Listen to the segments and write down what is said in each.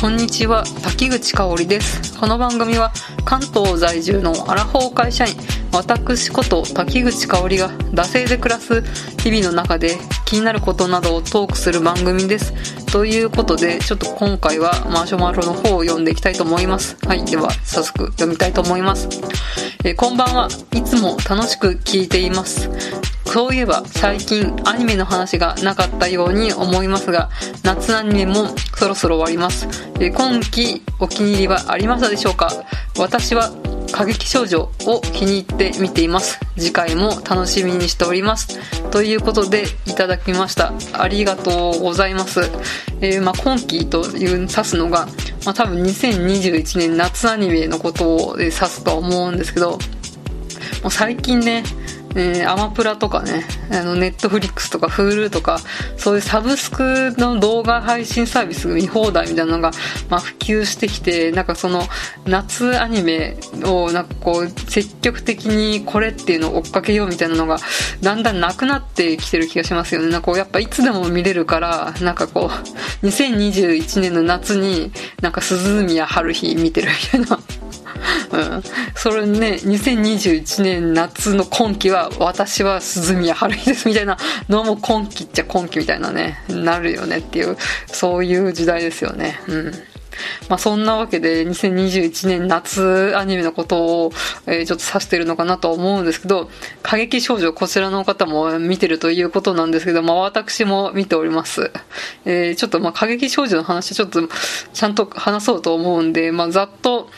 こんにちは滝口香織です。この番組は関東在住のアラフォー会社員私こと滝口香織が惰性で暮らす日々の中で気になることなどをトークする番組です。ということでちょっと今回はマシュマロの方を読んでいきたいと思います。はいでは早速読みたいと思います。えこんばんは。いつも楽しく聞いています。そういえば最近アニメの話がなかったように思いますが夏アニメもそろそろ終わります。え今季お気に入りはありましたでしょうか？私は過激少女を気に入って見ています。次回も楽しみにしております。ということでいただきました。ありがとうございます、えー、まあ、今期という指すのが、まあ、多分2021年夏アニメのことを指すとは思うんですけどもう最近ねえー、アマプラとかね、あの、ネットフリックスとか、フールとか、そういうサブスクの動画配信サービス見放題みたいなのが、まあ、普及してきて、なんかその、夏アニメを、なんかこう、積極的にこれっていうのを追っかけようみたいなのが、だんだんなくなってきてる気がしますよね。なんかこう、やっぱいつでも見れるから、なんかこう、2021年の夏に、なんか鈴宮春日見てるみたいな。うん。それね、2021年夏の今季は、私は鈴宮春日ですみたいなのも今季っちゃ今季みたいなね、なるよねっていう、そういう時代ですよね。うん。まあ、そんなわけで2021年夏アニメのことを、えー、ちょっと指してるのかなと思うんですけど、過激少女こちらの方も見てるということなんですけど、まあ、私も見ております。えー、ちょっとまあ過激少女の話ちょっとちゃんと話そうと思うんで、まあ、ざっと、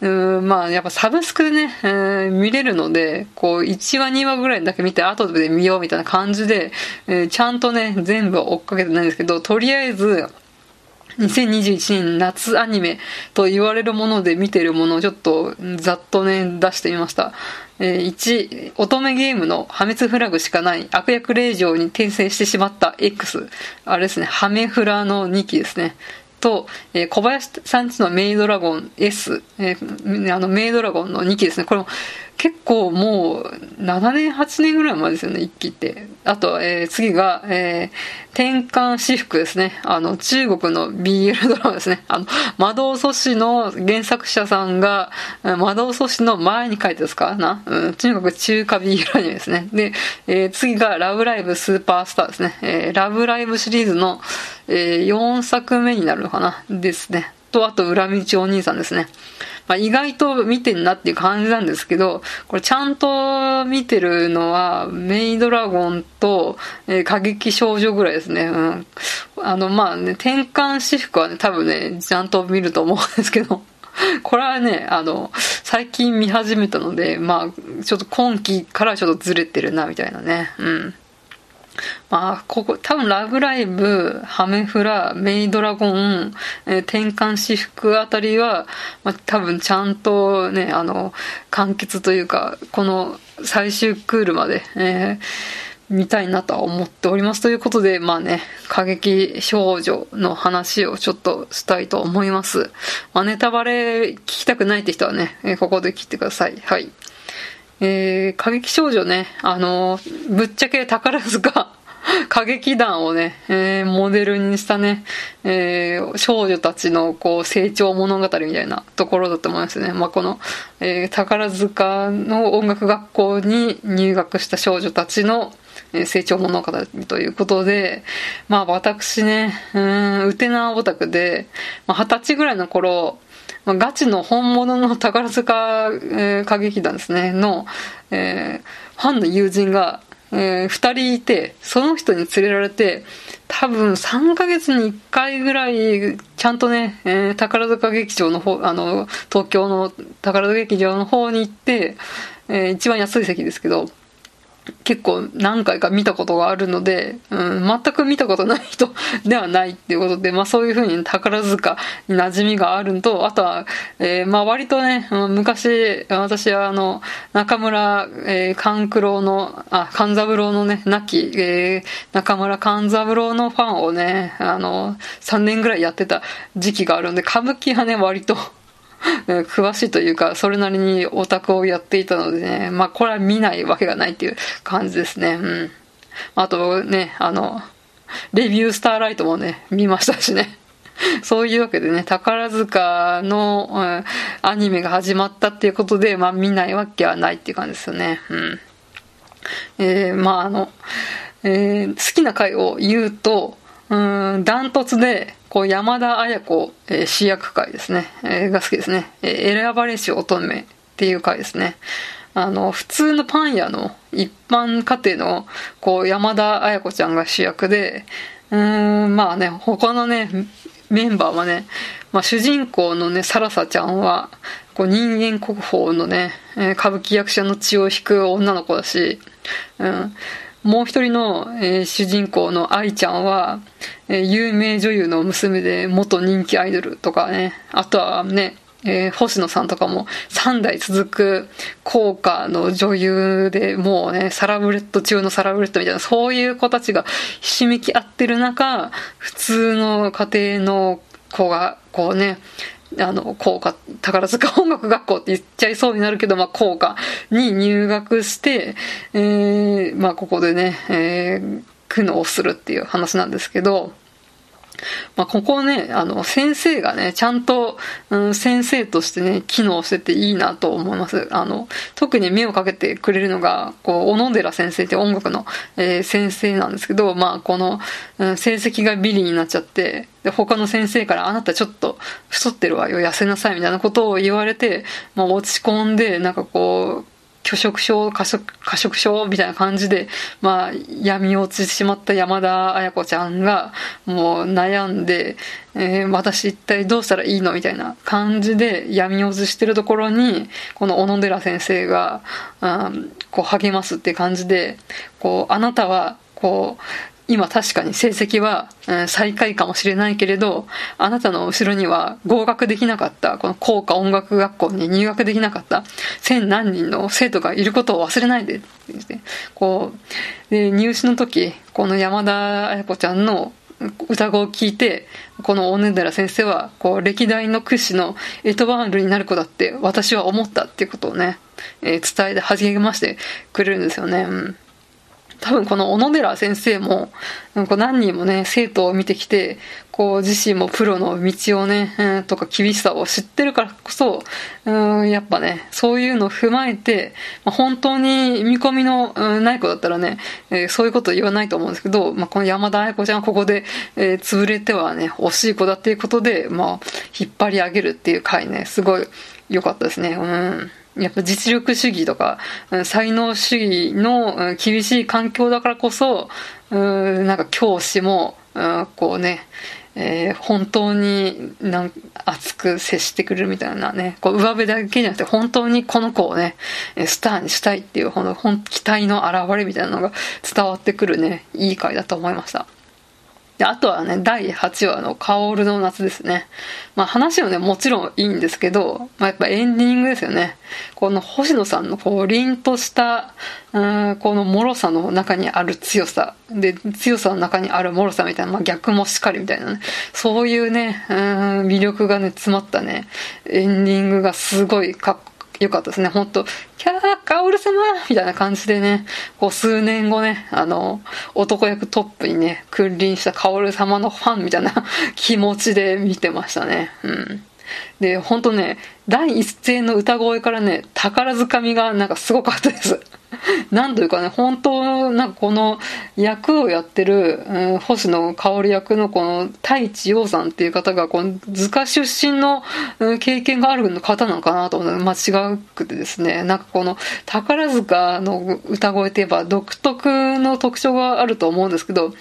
うんまあやっぱサブスクでね、えー、見れるので、こう1話2話ぐらいだけ見て後で見ようみたいな感じで、えー、ちゃんとね、全部追っかけてないんですけど、とりあえず、2021年夏アニメと言われるもので見てるものをちょっとざっとね、出してみました。えー、1、乙女ゲームの破滅フラグしかない悪役令状に転生してしまった X。あれですね、ハメフラの2期ですね。と、えー、小林さんちのメイドラゴン S、えー、あのメイドラゴンの2期ですね。これも結構もう7年、8年ぐらい前ですよね、1期って。あと、えー、次が、えー、転換私服ですね。あの、中国の BL ドラマですね。あの、魔導阻止の原作者さんが、魔導阻止の前に書いてですかな、うん、中国中華 BL アニメですね。で、えー、次がラブライブスーパースターですね。えー、ラブライブシリーズの、えー、4作目になるのかな？ですね。と、あと、裏道お兄さんですね。まあ、意外と見てんなっていう感じなんですけど、これちゃんと見てるのは、メイドラゴンと、えー、過激少女ぐらいですね。うん。あの、まあね、転換私服はね、多分ね、ちゃんと見ると思うんですけど、これはね、あの、最近見始めたので、まあ、ちょっと今期からちょっとずれてるな、みたいなね。うん。まあ、ここ、多分ラブライブ、ハメフラ、メイドラゴン、えー、転換私服あたりは、まあ、多分ちゃんとね、あの、完結というか、この最終クールまで、えー、見たいなとは思っております。ということで、まあね、過激少女の話をちょっとしたいと思います。まあ、ネタバレ聞きたくないって人はね、え、ここで切ってください。はい。えー、過激少女ね、あのー、ぶっちゃけ宝塚 歌劇団をね、えー、モデルにしたね、えー、少女たちのこう成長物語みたいなところだと思いますね。まあ、この、えー、宝塚の音楽学校に入学した少女たちの、え成長物語ということで、まあ私ね、うん、ウテナオタクで、まあ、20歳ぐらいの頃、まあ、ガチの本物の宝塚、えー、歌劇団ですね、の、えー、ファンの友人が、えー、2人いて、その人に連れられて、多分3ヶ月に1回ぐらい、ちゃんとね、えー、宝塚劇場の方、あの、東京の宝塚劇場の方に行って、えー、一番安い席ですけど、結構何回か見たことがあるので、うん、全く見たことない人 ではないっていうことで、まあそういうふうに宝塚に馴染みがあるのと、あとは、えー、まあ割とね、昔、私はあの、中村、えー、勘九郎の、あ、勘三郎のね、亡き、えー、中村勘三郎のファンをね、あの、3年ぐらいやってた時期があるんで、歌舞伎はね、割と詳しいというか、それなりにオタクをやっていたのでね、まあこれは見ないわけがないっていう感じですね。うん。あとね、あの、レビュースターライトもね、見ましたしね。そういうわけでね、宝塚の、うん、アニメが始まったっていうことで、まあ見ないわけはないっていう感じですよね。うん。えー、まああの、えー、好きな回を言うと、うん、ダントツで、こう、山田綾子、えー、主役回ですね、えー、が好きですね。えー、選ばれし乙女っていう回ですね。あの、普通のパン屋の一般家庭の、こう、山田綾子ちゃんが主役で、うん、まあね、他のね、メンバーはね、まあ、主人公のね、サラサちゃんは、こう人間国宝のね、え、歌舞伎役者の血を引く女の子だし、うん、もう一人の、えー、主人公の愛ちゃんは、えー、有名女優の娘で元人気アイドルとかね、あとはね、えー、星野さんとかも3代続く効果の女優でもうね、サラブレッド中のサラブレッドみたいな、そういう子たちがひしめき合ってる中、普通の家庭の子が、こうね、あの、校歌、宝塚音楽学校って言っちゃいそうになるけど、まあ、校歌に入学して、えー、まあ、ここでね、えー、苦悩するっていう話なんですけど、まあ、ここね、あの、先生がね、ちゃんと、うん、先生としてね、機能してていいなと思います。あの、特に目をかけてくれるのが、こう、小野寺先生って音楽の、えー、先生なんですけど、まあ、この、うん、成績がビリになっちゃって、で、他の先生から、あなたちょっと太ってるわよ、痩せなさい、みたいなことを言われて、まあ、落ち込んで、なんかこう、拒食症、過食、過食症みたいな感じで、まあ、闇落ちてしまった山田彩子ちゃんが、もう悩んで、えー、私一体どうしたらいいのみたいな感じで闇落ちしてるところに、この小野寺先生が、うん、こう励ますって感じで、こう、あなたは、こう、今確かに成績は、最下位かもしれないけれど、あなたの後ろには合格できなかった、この校歌音楽学校に入学できなかった千何人の生徒がいることを忘れないでって、こう、で、入試の時、この山田彩子ちゃんの歌声を聞いて、この大根寺先生は、こう、歴代の屈指のエトバールになる子だって私は思ったっていうことをね、えー、伝えて励ましてくれるんですよね。うん多分この小野寺先生も、こう何人もね、生徒を見てきて、こう自身もプロの道をね、うん、とか厳しさを知ってるからこそ、うん、やっぱね、そういうのを踏まえて、まあ、本当に見込みの、うん、ない子だったらね、えー、そういうこと言わないと思うんですけど、まあ、この山田愛子ちゃんはここで、えー、潰れてはね、惜しい子だっていうことで、まあ、引っ張り上げるっていう回ね、すごい良かったですね。うん。やっぱ実力主義とか、才能主義の厳しい環境だからこそ、なんか教師も、こうね、えー、本当になん熱く接してくれるみたいなね、こう上辺だけじゃなくて本当にこの子をね、スターにしたいっていう本期待の表れみたいなのが伝わってくるね、いい回だと思いました。で、あとはね、第8話の薫の夏ですね。まあ話はね、もちろんいいんですけど、まあやっぱエンディングですよね。この星野さんのこう、凛とした、うん、この脆さの中にある強さ。で、強さの中にある脆さみたいな、まあ逆もしっかりみたいなね。そういうね、うん、魅力がね、詰まったね、エンディングがすごいかっこ良かったですね。ほんと、キャー、カオル様みたいな感じでね、こう数年後ね、あの、男役トップにね、君臨したカオル様のファンみたいな 気持ちで見てましたね。うん。で、ほんとね、第一声の歌声からね、宝塚みがなんかすごかったです。なんというかね、本当、なんかこの役をやってる、うん、星野薫役のこの太一洋さんっていう方が、この図鑑出身の、うん、経験がある方なのかなと思う。間違くてですね、なんかこの宝塚の歌声って言えば独特の特徴があると思うんですけど、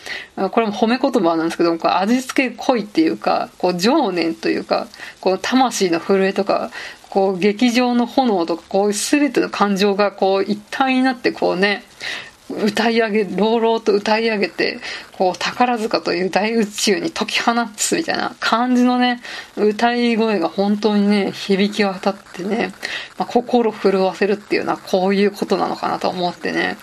これも褒め言葉なんですけど、味付け濃いっていうか、こう情念というか、こう魂の震えとか、こう劇場の炎とかこう全ての感情がこう一体になってこうね歌い上げ朗々と歌い上げてこう宝塚という大宇宙に解き放つみたいな感じのね歌い声が本当にね響き渡ってね、まあ、心震わせるっていうのはこういうことなのかなと思ってね、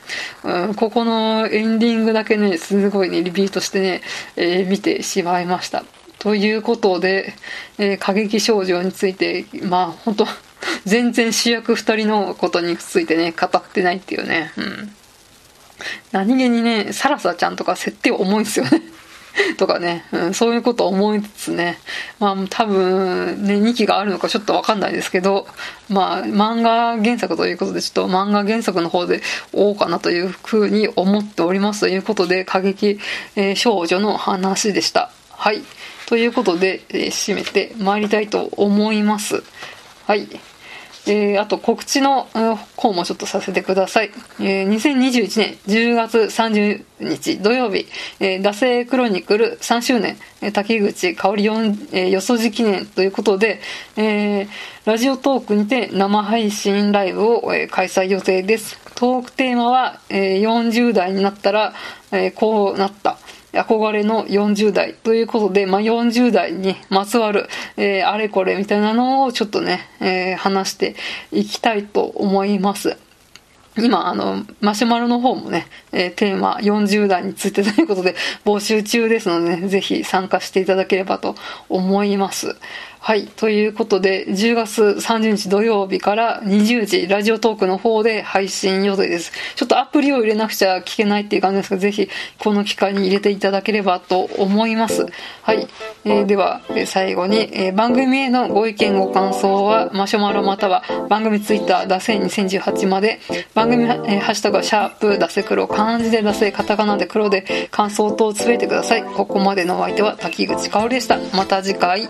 うん、ここのエンディングだけねすごいねリピートしてね、えー、見てしまいました。ということで、えー、過激少女について、まあ本当全然主役2人のことについてね、語ってないっていうね。うん。何気にね、サラサちゃんとか設定重いんですよね。とかね、うん、そういうことを思いつつね、まあ多分ね、2期があるのかちょっとわかんないですけど、まあ漫画原作ということでちょっと漫画原作の方で追おうかなというふうに思っておりますということで、過激、えー、少女の話でした。はい。ということで、えー、締めて参りたいと思います。はい。えー、あと告知の方もちょっとさせてください。えー、2021年10月30日土曜日、えー、惰性クロニクル3周年、えー、滝口香り4、えー、よそじ記念ということで、えー、ラジオトークにて生配信ライブを、えー、開催予定です。トークテーマは、えー、40代になったら、えー、こうなった。憧れの40代ということで、まあ、40代にまつわる、えー、あれこれみたいなのをちょっとね、えー、話していきたいと思います。今、あの、マシュマロの方もね、えー、テーマ40代についてということで募集中ですので、ね、ぜひ参加していただければと思います。はい。ということで、10月30日土曜日から20時、ラジオトークの方で配信予定です。ちょっとアプリを入れなくちゃ聞けないっていう感じですが、ぜひ、この機会に入れていただければと思います。はい。えー、では、最後に、えー、番組へのご意見ご感想は、マシュマロまたは番組ツイッター、ダセ2018まで、番組、えー、ハッシュタグはシャープ、ダセ黒、漢字でダセ、カタカナで黒で感想等をつぶえてください。ここまでのお相手は滝口香織でした。また次回。